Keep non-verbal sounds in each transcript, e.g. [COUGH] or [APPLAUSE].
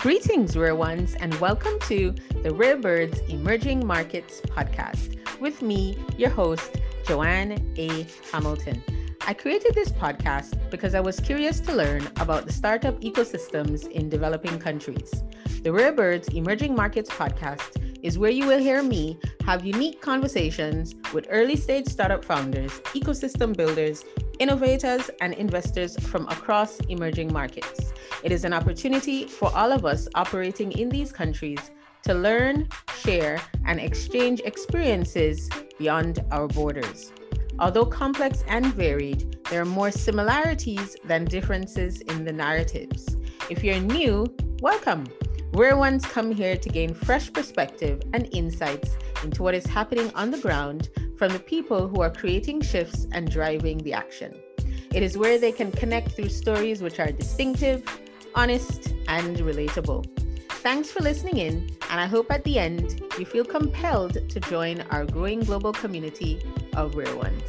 Greetings, rare ones, and welcome to the Rare Birds Emerging Markets podcast with me, your host, Joanne A. Hamilton. I created this podcast because I was curious to learn about the startup ecosystems in developing countries. The Rare Birds Emerging Markets podcast is where you will hear me have unique conversations with early stage startup founders, ecosystem builders, innovators, and investors from across emerging markets. It is an opportunity for all of us operating in these countries to learn, share, and exchange experiences beyond our borders. Although complex and varied, there are more similarities than differences in the narratives. If you're new, welcome. Rare Ones come here to gain fresh perspective and insights into what is happening on the ground from the people who are creating shifts and driving the action. It is where they can connect through stories which are distinctive, honest, and relatable. Thanks for listening in, and I hope at the end you feel compelled to join our growing global community of rare ones.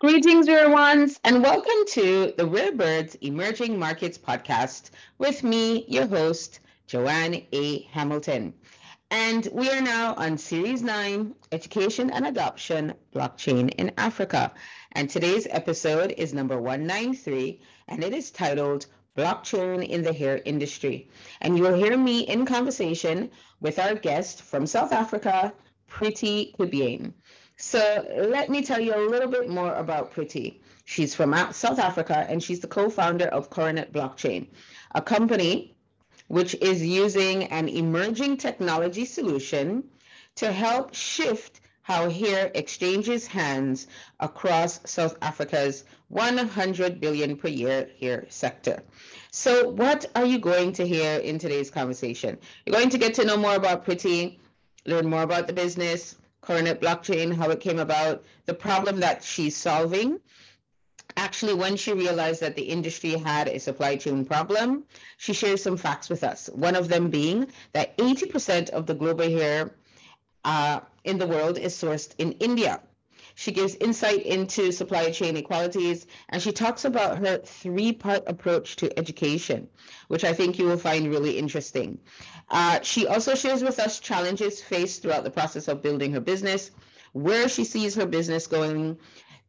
Greetings, rare ones, and welcome to the Rare Birds Emerging Markets podcast with me, your host, Joanne A. Hamilton. And we are now on Series 9 Education and Adoption Blockchain in Africa. And today's episode is number 193, and it is titled Blockchain in the Hair Industry. And you will hear me in conversation with our guest from South Africa, Priti Kibien. So let me tell you a little bit more about Priti. She's from South Africa and she's the co-founder of Coronet Blockchain, a company which is using an emerging technology solution to help shift how hair exchanges hands across South Africa's 100 billion per year hair sector. So what are you going to hear in today's conversation? You're going to get to know more about Pretty, learn more about the business, Coronet blockchain, how it came about, the problem that she's solving. Actually, when she realized that the industry had a supply chain problem, she shares some facts with us. One of them being that 80% of the global hair uh, in the world is sourced in India. She gives insight into supply chain equalities, and she talks about her three part approach to education, which I think you will find really interesting. Uh, she also shares with us challenges faced throughout the process of building her business, where she sees her business going,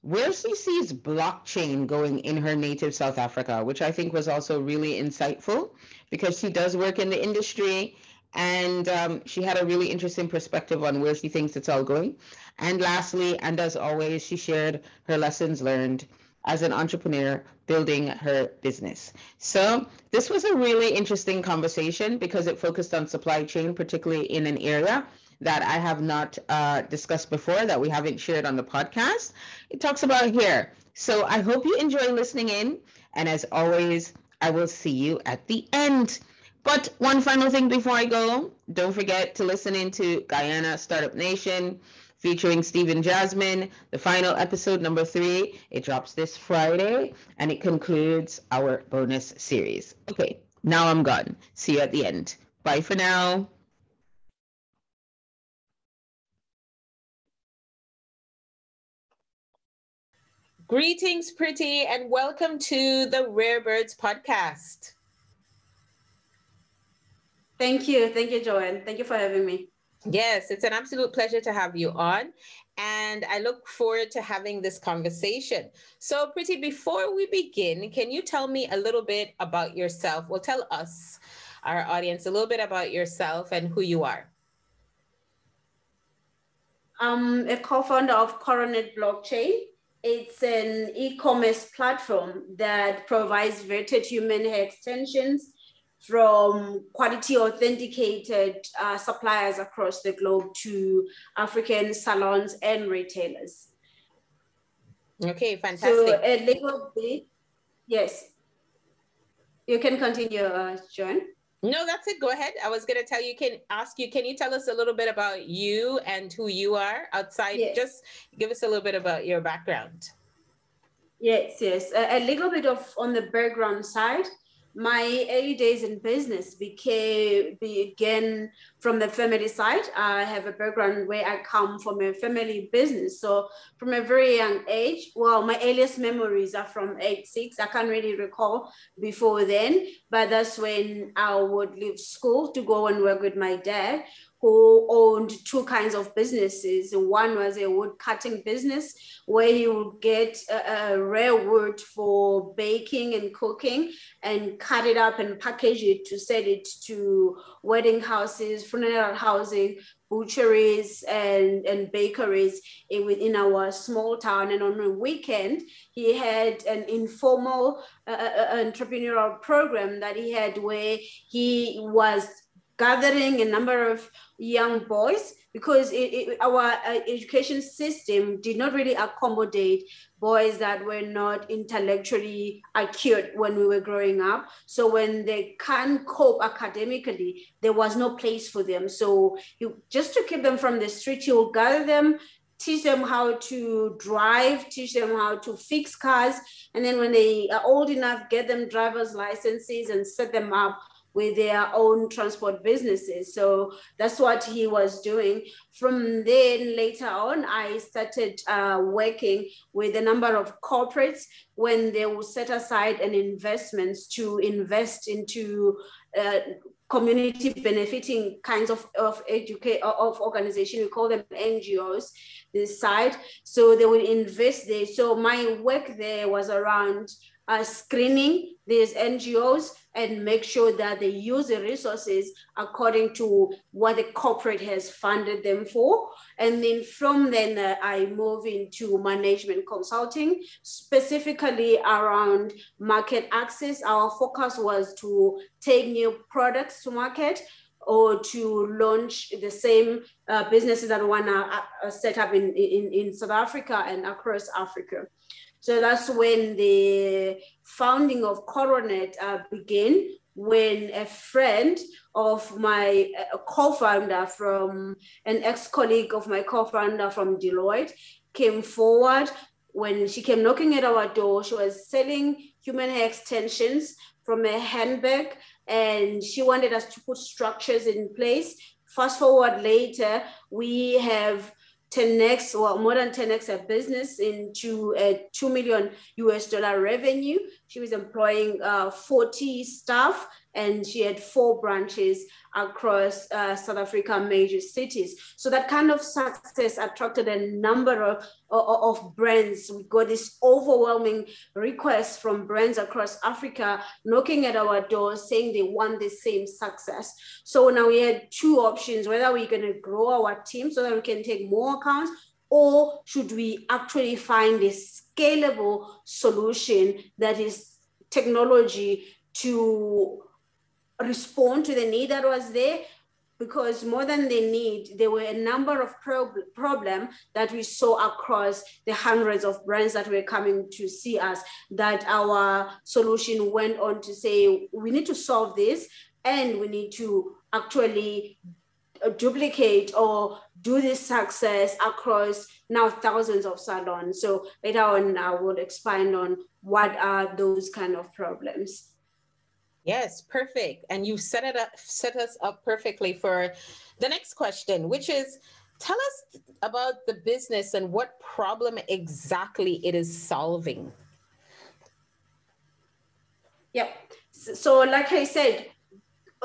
where she sees blockchain going in her native South Africa, which I think was also really insightful because she does work in the industry and um, she had a really interesting perspective on where she thinks it's all going. And lastly, and as always, she shared her lessons learned as an entrepreneur building her business. So, this was a really interesting conversation because it focused on supply chain, particularly in an area that I have not uh, discussed before, that we haven't shared on the podcast. It talks about here. So, I hope you enjoy listening in. And as always, I will see you at the end. But one final thing before I go, don't forget to listen into Guyana Startup Nation featuring Stephen Jasmine, the final episode number three. It drops this Friday and it concludes our bonus series. Okay, now I'm gone. See you at the end. Bye for now. Greetings, pretty, and welcome to the Rare Birds podcast. Thank you. Thank you, Joanne. Thank you for having me. Yes, it's an absolute pleasure to have you on. And I look forward to having this conversation. So, Pretty, before we begin, can you tell me a little bit about yourself? Well, tell us, our audience, a little bit about yourself and who you are. I'm a co founder of Coronet Blockchain. It's an e commerce platform that provides vetted human hair extensions from quality authenticated uh, suppliers across the globe to African salons and retailers. Okay, fantastic. So a little bit, yes. You can continue, uh, John. No, that's it. Go ahead. I was going to tell you, can ask you, can you tell us a little bit about you and who you are outside? Yes. Just give us a little bit about your background. Yes, yes. A, a little bit of on the background side. My early days in business became began from the family side. I have a background where I come from a family business. So from a very young age, well, my earliest memories are from age six. I can't really recall before then, but that's when I would leave school to go and work with my dad who owned two kinds of businesses. One was a wood cutting business where he would get a, a, rare wood for baking and cooking and cut it up and package it to sell it to wedding houses, funeral housing, butcheries and, and bakeries in, within our small town. And on a weekend, he had an informal uh, uh, uh entrepreneurial program that he had where he was gathering a number of young boys because it, it, our uh, education system did not really accommodate boys that were not intellectually acute when we were growing up. So when they can't cope academically, there was no place for them. So you just to keep them from the street, you will gather them, teach them how to drive, teach them how to fix cars. And then when they are old enough, get them driver's licenses and set them up with their own transport businesses. So that's what he was doing. From then later on, I started uh, working with a number of corporates when they will set aside an investments to invest into uh, community benefiting kinds of, of educate of organization. We call them NGOs this side. So they will invest there. So my work there was around uh, screening these NGOs and make sure that they use the resources according to what the corporate has funded them for. And then from then, uh, I move into management consulting, specifically around market access. Our focus was to take new products to market or to launch the same uh, businesses that want to uh, set up in, in, in South Africa and across Africa. So that's when the founding of Coronet uh, began, when a friend of my co-founder from, an ex-colleague of my co-founder from Deloitte came forward. When she came knocking at our door, she was selling human hair extensions from a handbag and she wanted us to put structures in place. Fast forward later, we have 10x or more than 10x her business into a 2 million US dollar revenue. She was employing uh, 40 staff and she had four branches across uh, South Africa major cities. So that kind of success attracted a number of, of, of, brands. We got this overwhelming request from brands across Africa knocking at our doors saying they want the same success. So now we had two options, whether we're gonna grow our team so that we can take more accounts or should we actually find a scalable solution that is technology to respond to the need that was there because more than the need, there were a number of prob- problem that we saw across the hundreds of brands that were coming to see us. That our solution went on to say we need to solve this, and we need to actually duplicate or do this success across now thousands of salons. So later on, I will expand on what are those kind of problems. Yes, perfect. And you set it up, set us up perfectly for the next question, which is tell us about the business and what problem exactly it is solving. Yep. So, like I said,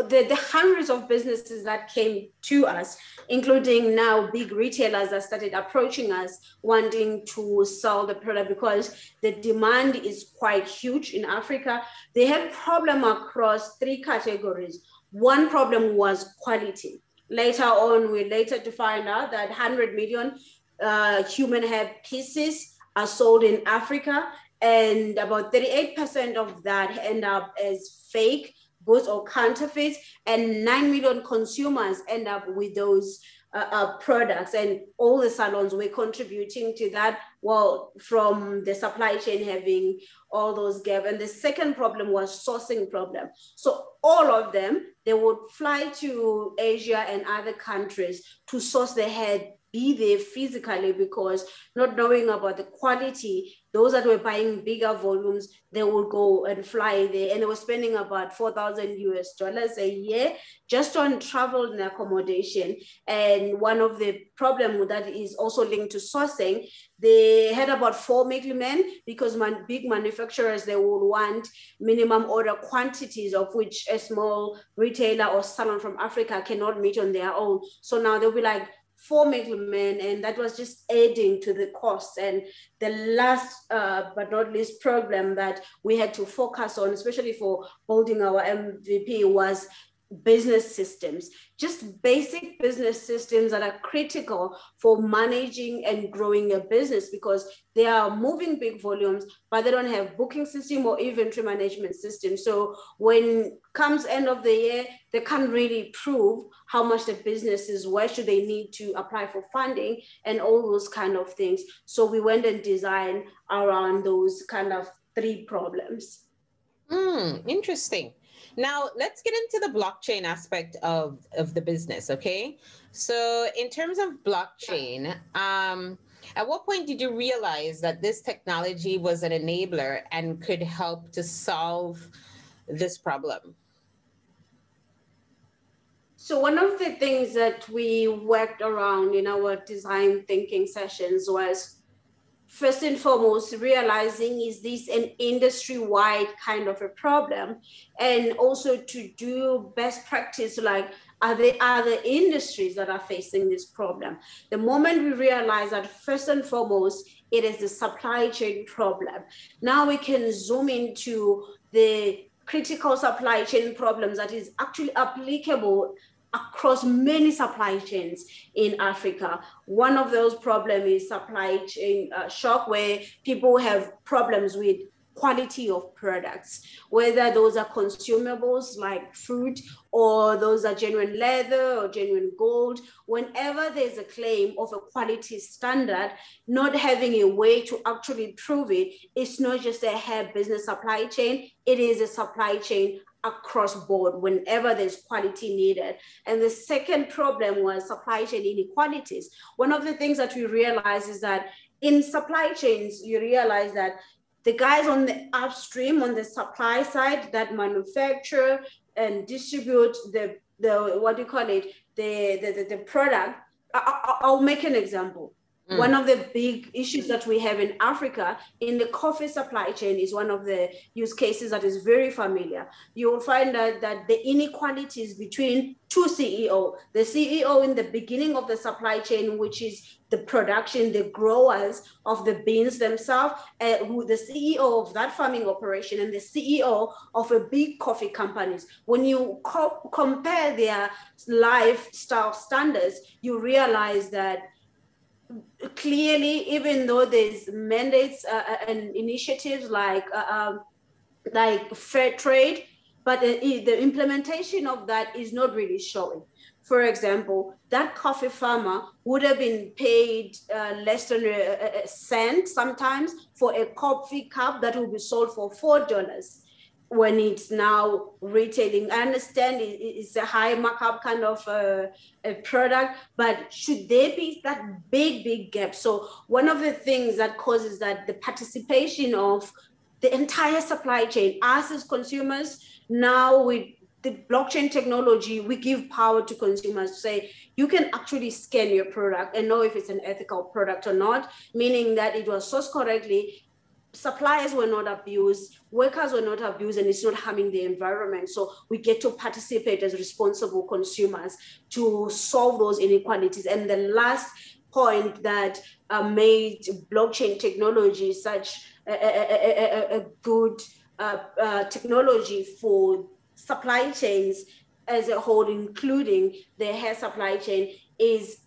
the, the hundreds of businesses that came to us, including now big retailers that started approaching us wanting to sell the product because the demand is quite huge in Africa. They had problem across three categories. One problem was quality. Later on, we later to find out that 100 million uh, human hair pieces are sold in Africa, and about 38% of that end up as fake goods or counterfeits, and 9 million consumers end up with those uh, uh, products. And all the salons were contributing to that well from the supply chain having all those gaps and the second problem was sourcing problem. So all of them they would fly to asia and other countries to source the head be there physically because not knowing about the quality, those that were buying bigger volumes, they would go and fly there and they were spending about 4,000 US dollars a year just on travel and accommodation. And one of the problem that is also linked to sourcing. They had about four middlemen because man, big manufacturers, they would want minimum order quantities of which a small retailer or salon from Africa cannot meet on their own. So now they'll be like, four middlemen, and that was just adding to the cost. And the last uh, but not least problem that we had to focus on, especially for building our MVP, was business systems, just basic business systems that are critical for managing and growing a business because they are moving big volumes, but they don't have booking system or inventory management system. So when comes end of the year, they can't really prove how much the business is, where should they need to apply for funding and all those kind of things. So we went and designed around those kind of three problems. Hmm, interesting. Now, let's get into the blockchain aspect of, of the business, okay? So, in terms of blockchain, um, at what point did you realize that this technology was an enabler and could help to solve this problem? So, one of the things that we worked around in our design thinking sessions was first and foremost realizing is this an industry-wide kind of a problem? And also to do best practice like are there other industries that are facing this problem? The moment we realize that first and foremost it is the supply chain problem. Now we can zoom into the critical supply chain problems that is actually applicable across many supply chains in Africa. One of those problems is supply chain uh, shock, where people have problems with quality of products, whether those are consumables like food or those are genuine leather or genuine gold. Whenever there's a claim of a quality standard, not having a way to actually prove it, it's not just a hair business supply chain, it is a supply chain across board whenever there's quality needed. And the second problem was supply chain inequalities. One of the things that we realize is that in supply chains, you realize that the guys on the upstream, on the supply side that manufacture and distribute the, the what do you call it, the, the, the, the product, I, I'll make an example. Mm. One of the big issues that we have in Africa in the coffee supply chain is one of the use cases that is very familiar. You will find that, that the inequalities between two CEO, the CEO in the beginning of the supply chain, which is the production, the growers of the beans themselves, uh, who the CEO of that farming operation and the CEO of a big coffee companies. When you co- compare their lifestyle standards, you realize that clearly, even though there's mandates uh, uh and initiatives like uh, um, like fair trade, but the, the implementation of that is not really showing. For example, that coffee farmer would have been paid uh, less than a, a, cent sometimes for a coffee cup that will be sold for four dollars when it's now retailing. I understand it's a high markup kind of a, a, product, but should there be that big, big gap? So one of the things that causes that the participation of the entire supply chain, us as consumers, now with the blockchain technology, we give power to consumers to say you can actually scan your product and know if it's an ethical product or not, meaning that it was sourced correctly, suppliers were not abused, workers were not abused, and it's not harming the environment. So we get to participate as responsible consumers to solve those inequalities. And the last point that uh, made blockchain technology such a, a, a, a good uh, uh, technology for supply chains as a whole, including the hair supply chain, is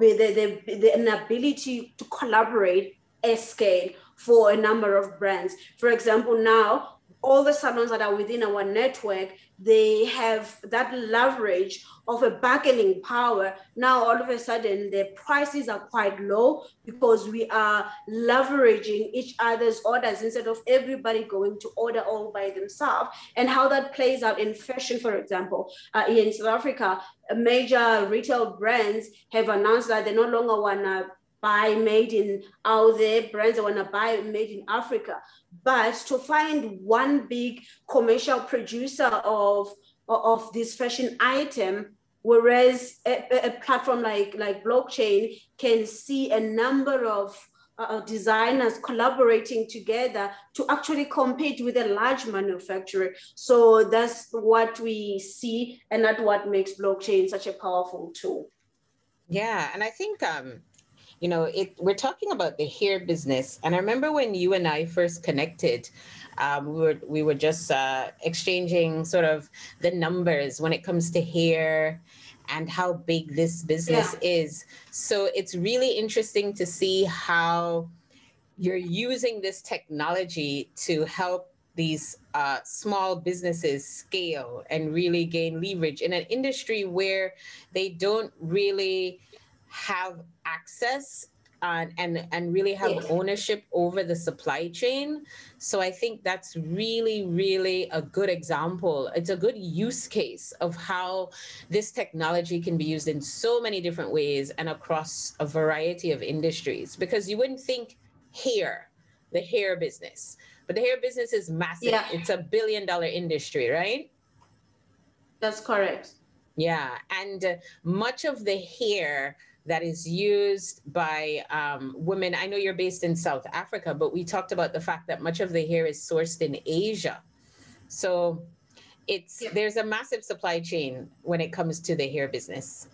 the, the, the ability to collaborate at scale for a number of brands. For example, now all the salons that are within our network, they have that leverage of a bargaining power. Now, all of a sudden, the prices are quite low because we are leveraging each other's orders instead of everybody going to order all by themselves. And how that plays out in fashion, for example, uh, in South Africa, major retail brands have announced that they no longer want to buy made in out there, brands that want to buy made in Africa. But to find one big commercial producer of, of this fashion item, whereas a, a platform like, like blockchain can see a number of uh, designers collaborating together to actually compete with a large manufacturer. So that's what we see, and that's what makes blockchain such a powerful tool. Yeah, and I think um, you know it we're talking about the hair business and i remember when you and i first connected um, we were we were just uh, exchanging sort of the numbers when it comes to hair and how big this business yeah. is so it's really interesting to see how you're using this technology to help these uh, small businesses scale and really gain leverage in an industry where they don't really have access and and, and really have ownership over the supply chain. So I think that's really, really a good example. It's a good use case of how this technology can be used in so many different ways and across a variety of industries. Because you wouldn't think hair, the hair business, but the hair business is massive. Yeah. It's a billion dollar industry, right? That's correct. Yeah. And uh, much of the hair that is used by um, women. I know you're based in South Africa, but we talked about the fact that much of the hair is sourced in Asia. So it's yeah. there's a massive supply chain when it comes to the hair business.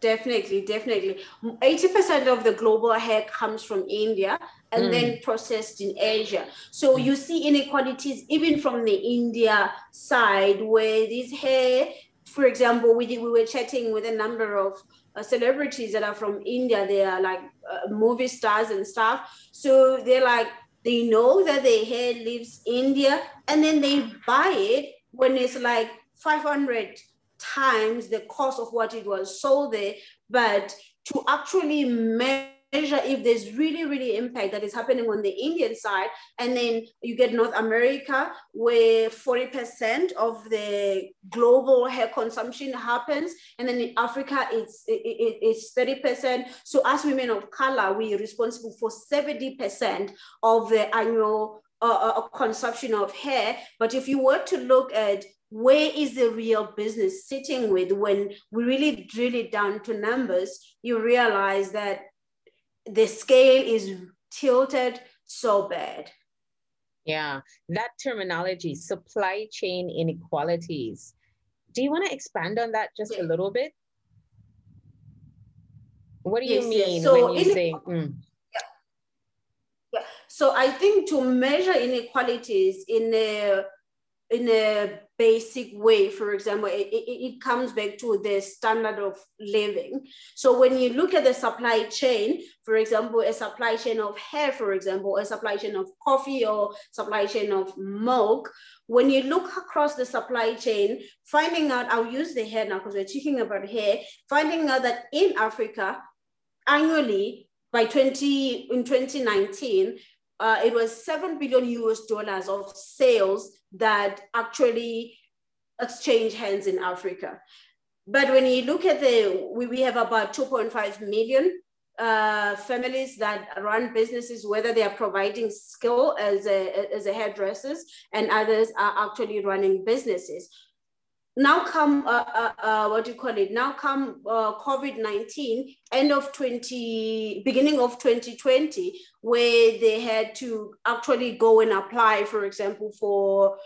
Definitely, definitely. 80% of the global hair comes from India and mm. then processed in Asia. So mm. you see inequalities even from the India side where this hair for example, we did, we were chatting with a number of uh, celebrities that are from India. They are like uh, movie stars and stuff. So they're like they know that their hair leaves India, and then they buy it when it's like 500 times the cost of what it was sold there. But to actually make if there's really, really impact that is happening on the Indian side. And then you get North America, where 40% of the global hair consumption happens. And then in Africa, it's, it, it's 30%. So as women of color, we are responsible for 70% of the annual uh, uh, consumption of hair. But if you were to look at where is the real business sitting with when we really drill it down to numbers, you realize that the scale is tilted so bad. Yeah, that terminology, supply chain inequalities. Do you want to expand on that just yeah. a little bit? What do yes, you mean yes. so when you say? Mm. Yeah. yeah. So I think to measure inequalities in a in a basic way. For example it, it, comes back to the standard of living. So when you look at the supply chain for example a supply chain of hair for example a supply chain of coffee or supply chain of milk when you look across the supply chain finding out i'll use the hair now because we're talking about hair finding out that in africa annually by 20 in 2019 uh, it was 7 billion US dollars of sales that actually exchange hands in Africa. But when you look at the, we, we have about 2.5 million uh, families that run businesses, whether they are providing skill as a, as a hairdressers and others are actually running businesses now come uh, uh, uh, what do you call it? Now come uh, covid-19 end of 20 beginning of 2020 where they had to actually go and apply for example for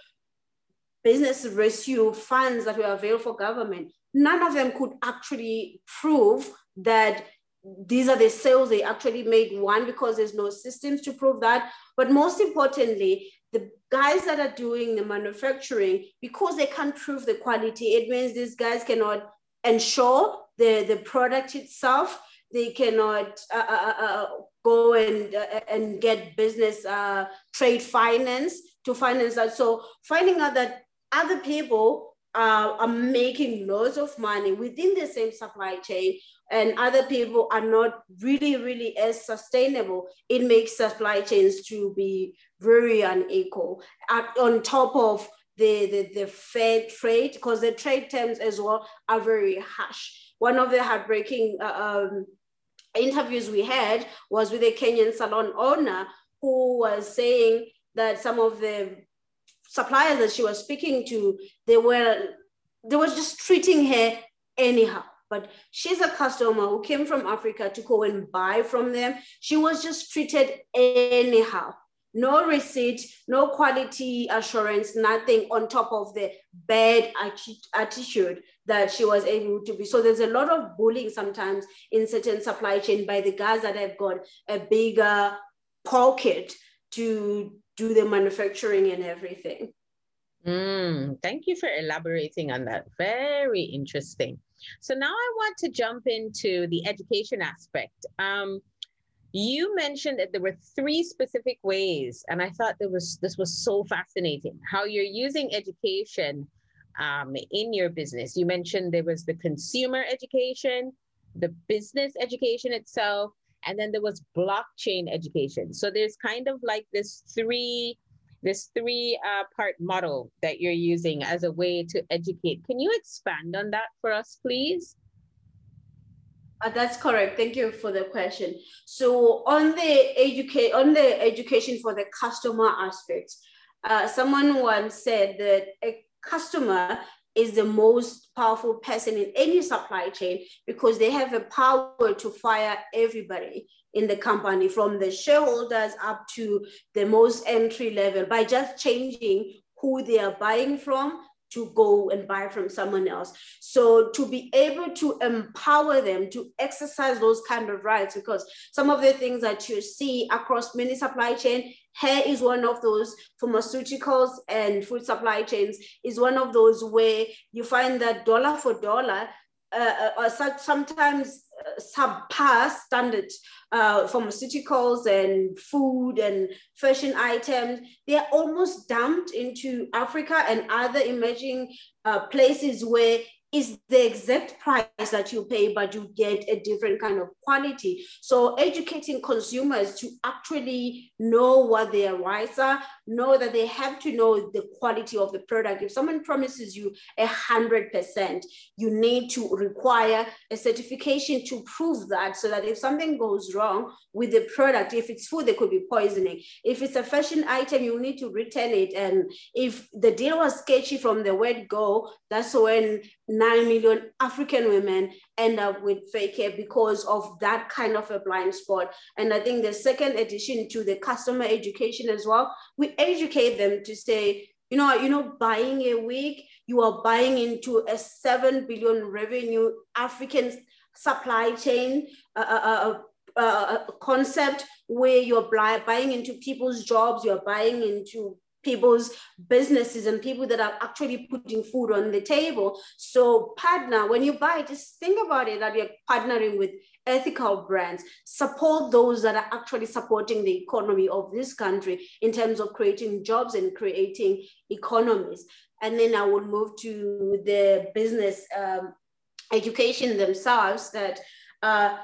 business rescue funds that were available for government. None of them could actually prove that these are the sales they actually made one because there's no systems to prove that but most importantly the guys that are doing the manufacturing, because they can't prove the quality, it means these guys cannot ensure the, the product itself. They cannot uh, uh, uh, uh go and uh, and get business uh, trade finance to finance that. So finding out that other people uh, are making loads of money within the same supply chain and other people are not really really as sustainable. It makes supply chains to be very unequal. On top of the, the, the fair trade because the trade terms as well are very harsh. One of the heartbreaking uh, um, interviews we had was with a kenyan salon owner who was saying that some of the suppliers that she was speaking to, they were they were just treating her anyhow. But she's a customer who came from Africa to go and buy from them. She was just treated anyhow. No receipt, no quality assurance, nothing on top of the bad attitude that she was able to be. So there's a lot of bullying sometimes in certain supply chain by the guys that have got a bigger pocket to do the manufacturing and everything. Mm, thank you for elaborating on that. Very interesting. So now I want to jump into the education aspect. Um, you mentioned that there were three specific ways, and I thought there was this was so fascinating how you're using education um, in your business. You mentioned there was the consumer education, the business education itself, and then there was blockchain education so there's kind of like this three this three uh, part model that you're using as a way to educate can you expand on that for us please uh, that's correct. Thank you for the question. So on the educate on the education for the customer aspect, uh, someone once said that a customer is the most powerful person in any supply chain because they have the power to fire everybody in the company from the shareholders up to the most entry level by just changing who they are buying from to go and buy from someone else. So to be able to empower them to exercise those kind of rights, because some of the things that you see across many supply chain, hair is one of those pharmaceuticals and food supply chains is one of those where you find that dollar for dollar, uh, uh, uh sometimes uh, subpass standard uh, pharmaceuticals and food and fashion items, they're almost dumped into Africa and other emerging uh, places where is the exact price that you pay, but you get a different kind of quality. So educating consumers to actually know what their rights are, know that they have to know the quality of the product. If someone promises you a hundred percent, you need to require a certification to prove that so that if something goes wrong with the product, if it's food, there could be poisoning. If it's a fashion item, you need to return it. And if the deal was sketchy from the word go, that's when 9 million African women end up with fake hair because of that kind of a blind spot. And I think the second addition to the customer education as well, we educate them to say, you know, you know, buying a wig, you are buying into a 7 billion revenue African supply chain uh, uh, uh, uh concept where you're buying into people's jobs, you're buying into people's businesses and people that are actually putting food on the table. So partner, when you buy, just think about it that you're partnering with ethical brands, support those that are actually supporting the economy of this country in terms of creating jobs and creating economies. And then I will move to the business um, education themselves that uh,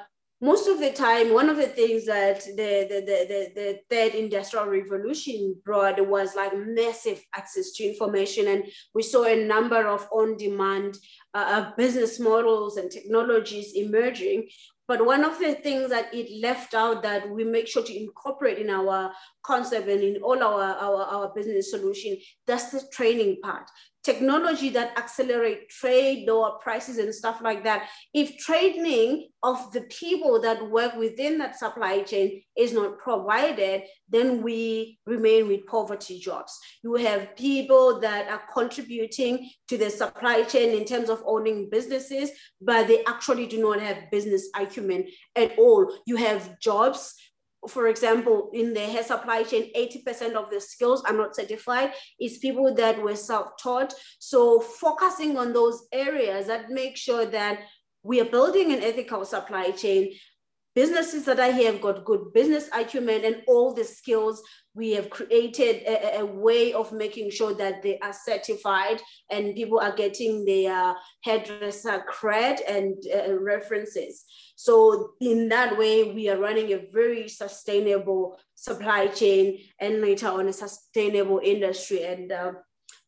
most of the time, one of the things that the, the, the, the, third industrial revolution brought was like massive access to information. And we saw a number of on-demand uh, uh, business models and technologies emerging. But one of the things that it left out that we make sure to incorporate in our concept and in all our, our, our business solution, that's the training part technology that accelerate trade, lower prices and stuff like that. If training of the people that work within that supply chain is not provided, then we remain with poverty jobs. You have people that are contributing to the supply chain in terms of owning businesses, but they actually do not have business acumen at all. You have jobs for example, in the hair supply chain, 80% of the skills are not certified. It's people that were self-taught. So focusing on those areas that make sure that we are building an ethical supply chain, businesses that are here have got good business acumen and all the skills. We have created a, a, way of making sure that they are certified and people are getting their hairdresser cred and uh, references. So in that way, we are running a very sustainable supply chain and later on a sustainable industry. And uh,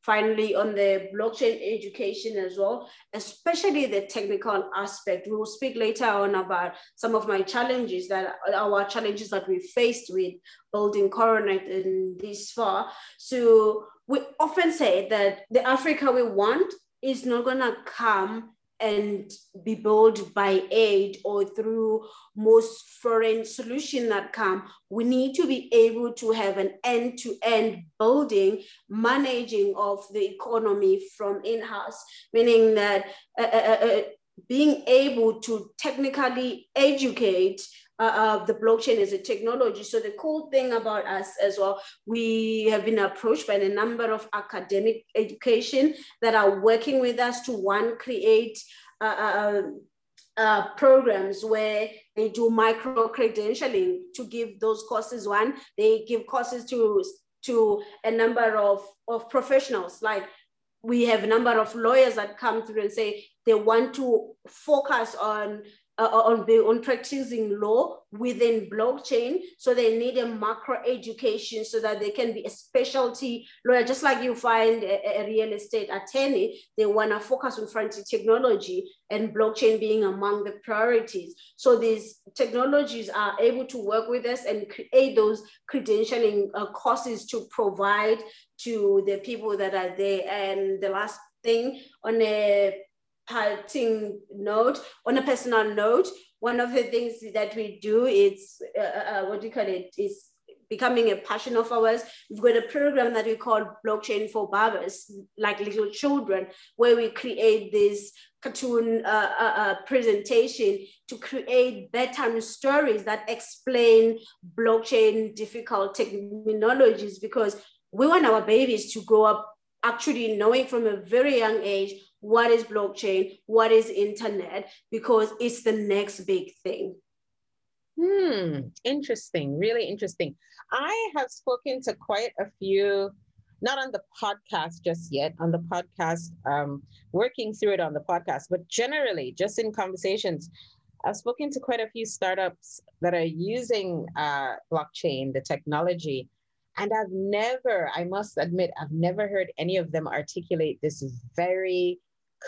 finally on the blockchain education as well, especially the technical aspect. We will speak later on about some of my challenges that our challenges that we faced with building Coronet in this far. So we often say that the Africa we want is not gonna come and be built by aid or through most foreign solution that come. We need to be able to have an end-to-end building managing of the economy from in-house meaning that uh, uh, uh, uh being able to technically educate uh, uh, the blockchain as a technology. So the cool thing about us as well, we have been approached by a number of academic education that are working with us to one create uh, uh, uh programs where they do micro credentialing to give those courses. One, they give courses to to a number of, of professionals like we have a number of lawyers that come through and say they want to focus on uh, on, on practicing law within blockchain. So they need a macro education so that they can be a specialty lawyer, just like you find a, a real estate attorney, they wanna focus on frontier technology and blockchain being among the priorities. So these technologies are able to work with us and create those credentialing uh, courses to provide to the people that are there. And the last thing on a parting note, on a personal note, one of the things that we do is, uh, uh, uh, what do you call it, is becoming a passion of ours. We've got a program that we call Blockchain for Babies, like little children, where we create this cartoon uh, uh, uh, presentation to create bedtime stories that explain blockchain difficult terminologies because we want our babies to grow up actually knowing from a very young age what is blockchain, what is internet, because it's the next big thing. Hmm, interesting, really interesting. I have spoken to quite a few, not on the podcast just yet, on the podcast, um, working through it on the podcast, but generally, just in conversations, I've spoken to quite a few startups that are using uh, blockchain, the technology, and I've never, I must admit, I've never heard any of them articulate this very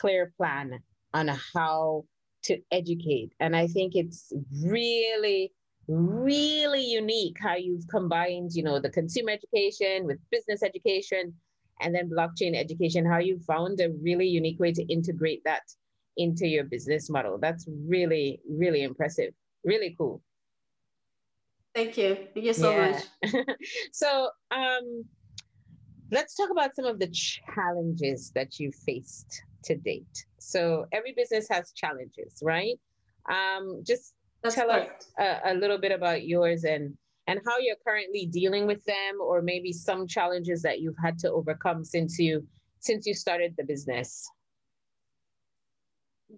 clear plan on how to educate. And I think it's really, really unique how you've combined, you know, the consumer education with business education and then blockchain education, how you found a really unique way to integrate that into your business model. That's really, really impressive. Really cool. Thank you. Thank you so yeah. much. [LAUGHS] so um, let's talk about some of the challenges that you faced to date. So every business has challenges, right? Um, just That's tell us a, a little bit about yours and and how you're currently dealing with them, or maybe some challenges that you've had to overcome since you since you started the business.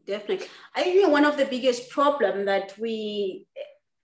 Definitely, I think one of the biggest problem that we,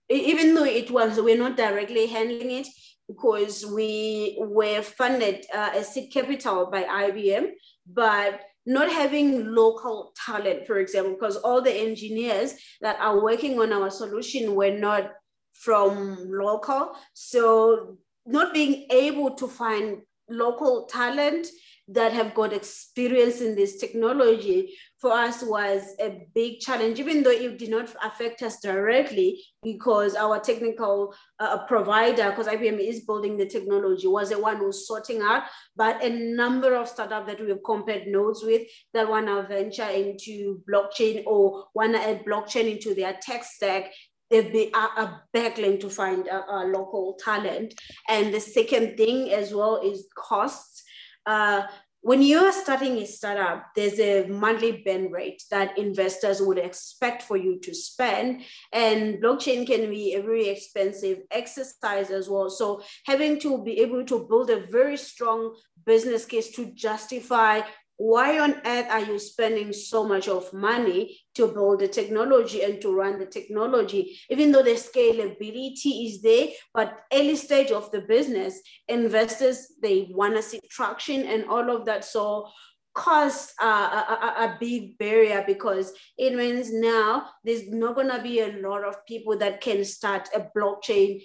even though it was we're not directly handling it, because we were funded uh, as seed capital by IBM, but not having local talent, for example, because all the engineers that are working on our solution were not from local. So not being able to find local talent that have got experience in this technology for us was a big challenge, even though it did not affect us directly because our technical uh, uh provider, because IBM is building the technology, was the one who's sorting out. But a number of startups that we've compared notes with that want to venture into blockchain or want to add blockchain into their tech stack, they'd be a, uh, a uh, battling to find a, a, local talent. And the second thing as well is costs. Uh, when you're starting a startup, there's a monthly burn rate that investors would expect for you to spend. And blockchain can be a very expensive exercise as well. So having to be able to build a very strong business case to justify why on earth are you spending so much of money to build the technology and to run the technology even though the scalability is there but early stage of the business investors they want to see traction and all of that so costs are a, a, a, big barrier because it means now there's not going to be a lot of people that can start a blockchain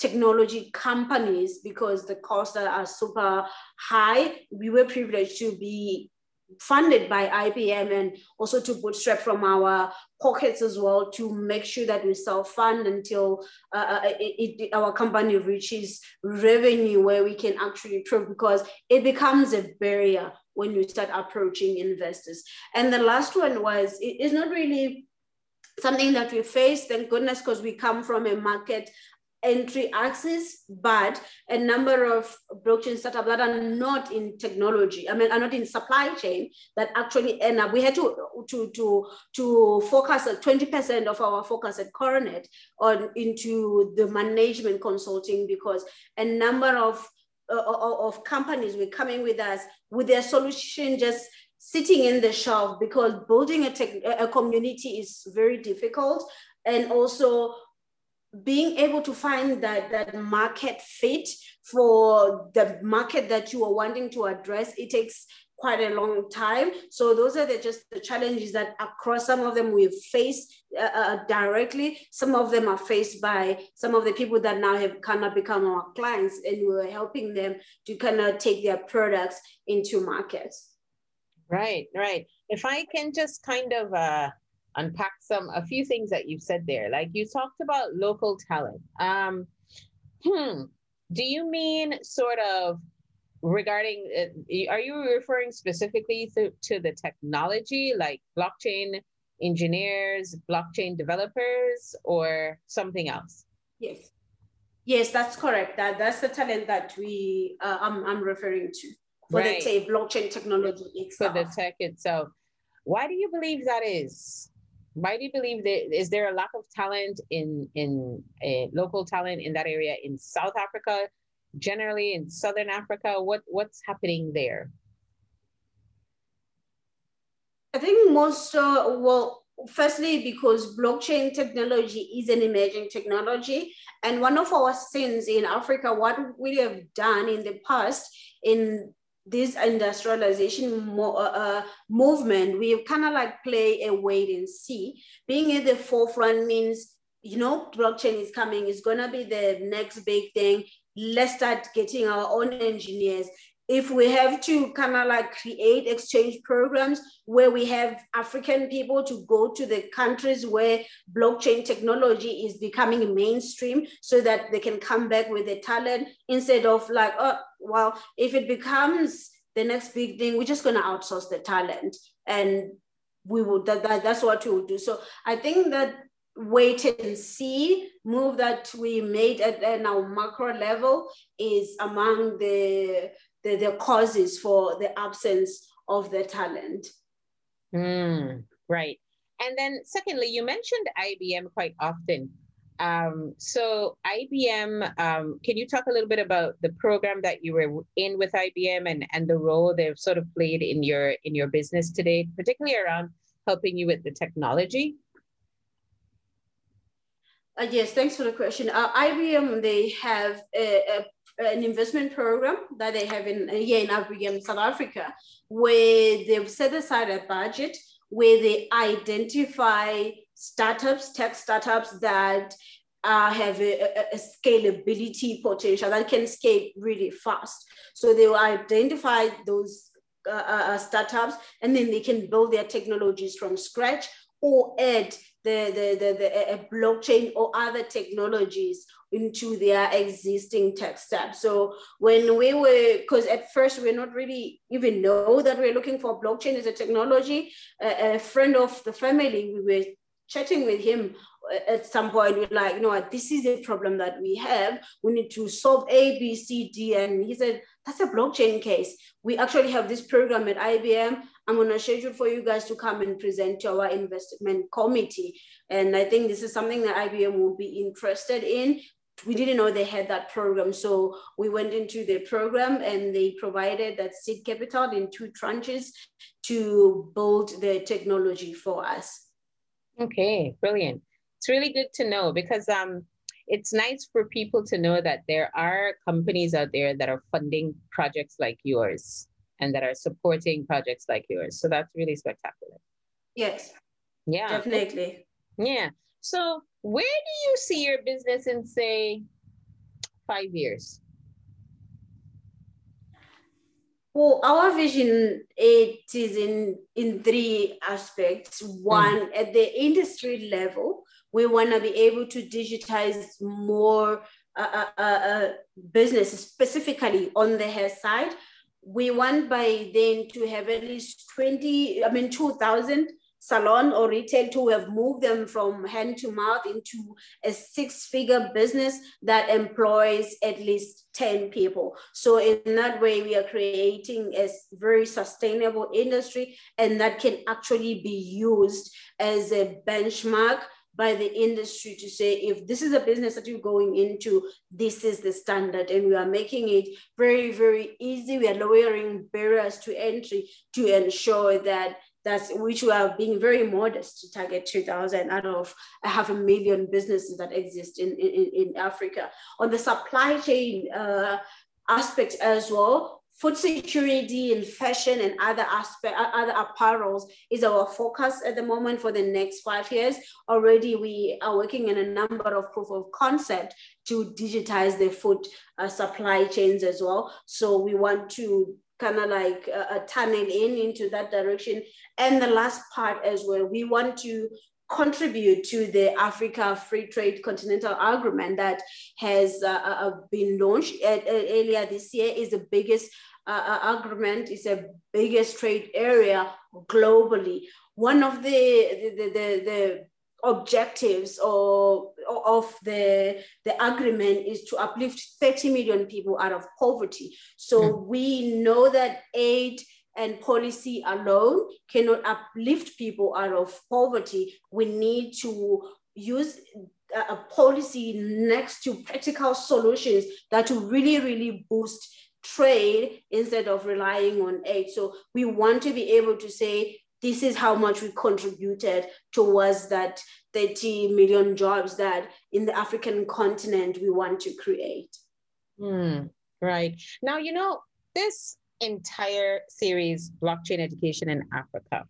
technology companies because the costs are, are super high. We were privileged to be funded by IBM and also to bootstrap from our pockets as well to make sure that we self-fund until uh, uh it, it, our company reaches revenue where we can actually prove because it becomes a barrier when you start approaching investors. And the last one was, it is not really something that we face, thank goodness, because we come from a market entry access, but a number of blockchain startups that are not in technology, I mean, are not in supply chain that actually end up, we had to, to, to, to focus 20% of our focus at Coronet on into the management consulting because a number of uh, of companies were coming with us with their solution just sitting in the shelf because building a, tech, a community is very difficult. And also being able to find that, that market fit for the market that you are wanting to address, it takes quite a long time. So those are the, just the challenges that across some of them we've faced uh, uh, directly. Some of them are faced by some of the people that now have kind of become our clients and we're helping them to kind of take their products into markets. Right, right. If I can just kind of uh, unpack some, a few things that you've said there, like you talked about local talent. Um, hmm, do you mean sort of regarding uh, are you referring specifically to, to the technology like blockchain engineers blockchain developers or something else yes yes that's correct that that's the talent that we uh, I'm, I'm referring to for right. the say, blockchain technology itself. for the tech itself why do you believe that is why do you believe that is there a lack of talent in in a local talent in that area in south africa generally in Southern Africa? What, what's happening there? I think most, uh, well, firstly, because blockchain technology is an emerging technology. And one of our sins in Africa, what we have done in the past in this industrialization mo- uh, uh movement, we kind of like play a wait and see. Being at the forefront means you know, blockchain is coming, it's gonna be the next big thing let's start getting our own engineers. If we have to kind of like create exchange programs where we have African people to go to the countries where blockchain technology is becoming mainstream so that they can come back with the talent instead of like, oh, well, if it becomes the next big thing, we're just going to outsource the talent. And we would, that, that, that's what we would do. So I think that wait and see move that we made at, at our macro level is among the, the, the causes for the absence of the talent. Mm, right. And then secondly, you mentioned IBM quite often. Um, so IBM, um, can you talk a little bit about the program that you were in with IBM and, and the role they've sort of played in your in your business today, particularly around helping you with the technology? Uh, yes, thanks for the question. Uh, IBM, they have a, a, an investment program that they have in here in IBM, South Africa, where they've set aside a budget where they identify startups, tech startups that uh, have a, a, scalability potential that can scale really fast. So they will identify those uh, uh, startups and then they can build their technologies from scratch or add the, the, the, the blockchain or other technologies into their existing tech stack. So when we were, because at first we're not really even know that we're looking for blockchain as a technology, a, friend of the family, we were chatting with him uh, at some point we're like, you know what, this is a problem that we have. We need to solve A, B, C, D. And he said, that's a blockchain case. We actually have this program at IBM. I'm going to schedule for you guys to come and present to our investment committee. And I think this is something that IBM will be interested in we didn't know they had that program. So we went into the program and they provided that seed capital in two tranches to build the technology for us. Okay, brilliant. It's really good to know because um, it's nice for people to know that there are companies out there that are funding projects like yours and that are supporting projects like yours. So that's really spectacular. Yes. Yeah. Definitely. Yeah. So where do you see your business in say five years? Well, our vision it is in in three aspects. One, mm. at the industry level, we want to be able to digitize more uh, uh, uh, businesses, specifically on the hair side. We want by then to have at least 20, I mean, 2,000 salon or retail to have moved them from hand to mouth into a six figure business that employs at least 10 people. So in that way, we are creating a very sustainable industry and that can actually be used as a benchmark by the industry to say if this is a business that you're going into this is the standard and we are making it very very easy we are lowering barriers to entry to ensure that that's which we are being very modest to target 2000 out of a half a million businesses that exist in, in, in Africa. On the supply chain uh, aspect as well, food security and fashion and other aspect, other apparels is our focus at the moment for the next five years. Already we are working in a number of proof of concept to digitize the food uh, supply chains as well. So we want to kind of like a, a tunnel in into that direction. And the last part as well, we want to contribute to the Africa Free Trade Continental Agreement that has uh, uh, uh been launched at, uh, earlier this year is the biggest uh, uh agreement, is the biggest trade area globally. One of the, the, the, the objectives or of the the agreement is to uplift 30 million people out of poverty so mm. we know that aid and policy alone cannot uplift people out of poverty we need to use a policy next to practical solutions that will really really boost trade instead of relying on aid so we want to be able to say this is how much we contributed towards that 30 million jobs that in the African continent we want to create. Mm, right. Now, you know, this entire series, Blockchain Education in Africa,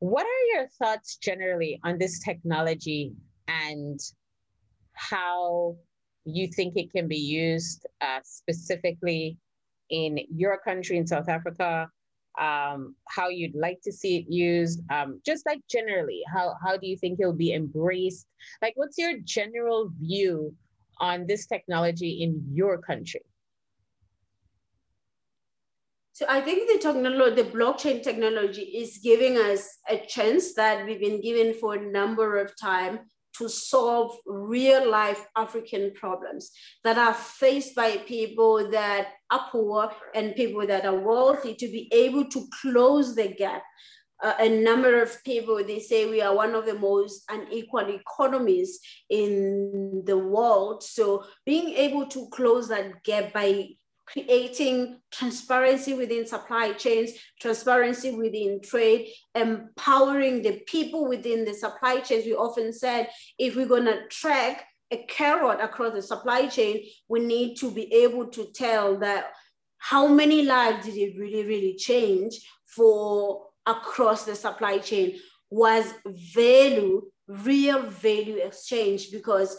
what are your thoughts generally on this technology and how you think it can be used uh, specifically in your country in South Africa um, how you'd like to see it used, um, just like generally, how, how do you think it'll be embraced? Like, what's your general view on this technology in your country? So I think the technology, the blockchain technology is giving us a chance that we've been given for a number of time to solve real life African problems that are faced by people that are poor and people that are wealthy to be able to close the gap. Uh, a number of people, they say we are one of the most unequal economies in the world. So being able to close that gap by creating transparency within supply chains, transparency within trade, empowering the people within the supply chains. We often said if we're going to track a carrot across the supply chain, we need to be able to tell that how many lives did it really, really change for across the supply chain was value, real value exchange because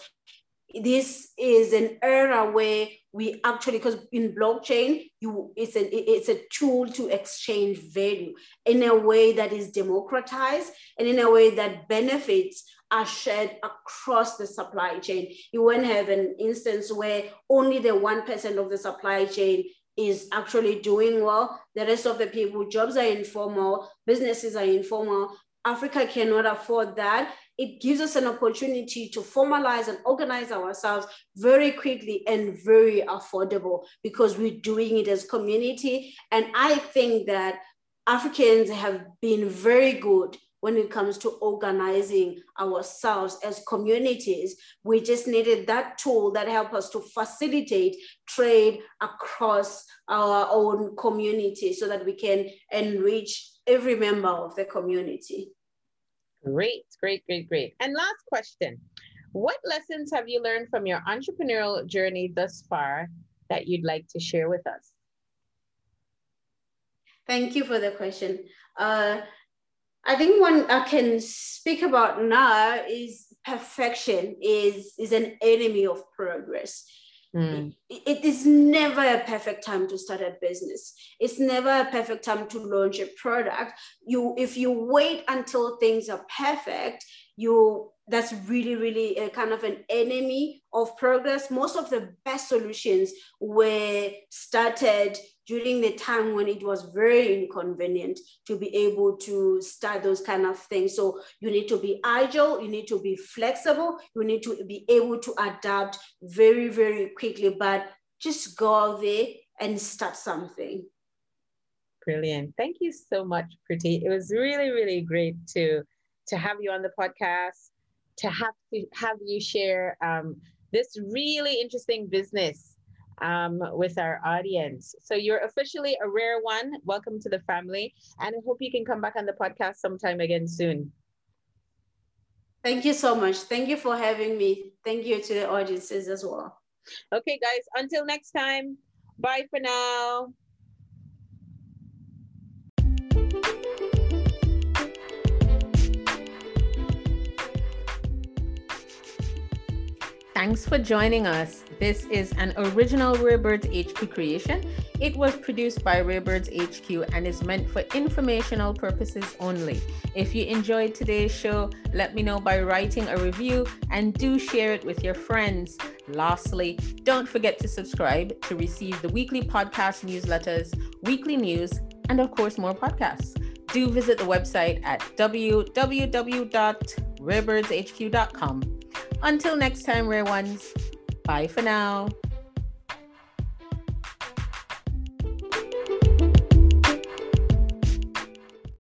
this is an era where we actually because in blockchain you it's a it's a tool to exchange value in a way that is democratized and in a way that benefits are shared across the supply chain. You won't have an instance where only the 1% of the supply chain is actually doing well. The rest of the people jobs are informal businesses are informal. Africa cannot afford that it gives us an opportunity to formalize and organize ourselves very quickly and very affordable because we're doing it as community. And I think that Africans have been very good when it comes to organizing ourselves as communities. We just needed that tool that helped us to facilitate trade across our own community so that we can enrich every member of the community. Great, great, great, great. And last question. What lessons have you learned from your entrepreneurial journey thus far that you'd like to share with us? Thank you for the question. Uh, I think one I can speak about now is perfection is, is an enemy of progress. Mm. It, it is never a perfect time to start a business. It's never a perfect time to launch a product. You, if you wait until things are perfect, you that's really really a kind of an enemy of progress. Most of the best solutions were started during the time when it was very inconvenient to be able to start those kind of things. So you need to be agile you need to be flexible you need to be able to adapt very very quickly but just go out there and start something. Brilliant. Thank you so much Pretty. it was really really great to to have you on the podcast to have to have you share um, this really interesting business um, with our audience. So you're officially a rare one. Welcome to the family, and I hope you can come back on the podcast sometime again soon. Thank you so much. Thank you for having me. Thank you to the audiences as well. Okay, guys. Until next time. Bye for now. Thanks for joining us. This is an original Rarebirds HQ creation. It was produced by Rarebirds HQ and is meant for informational purposes only. If you enjoyed today's show, let me know by writing a review and do share it with your friends. Lastly, don't forget to subscribe to receive the weekly podcast newsletters, weekly news, and of course, more podcasts. Do visit the website at www.rarebirdshq.com. Until next time, rare ones, bye for now.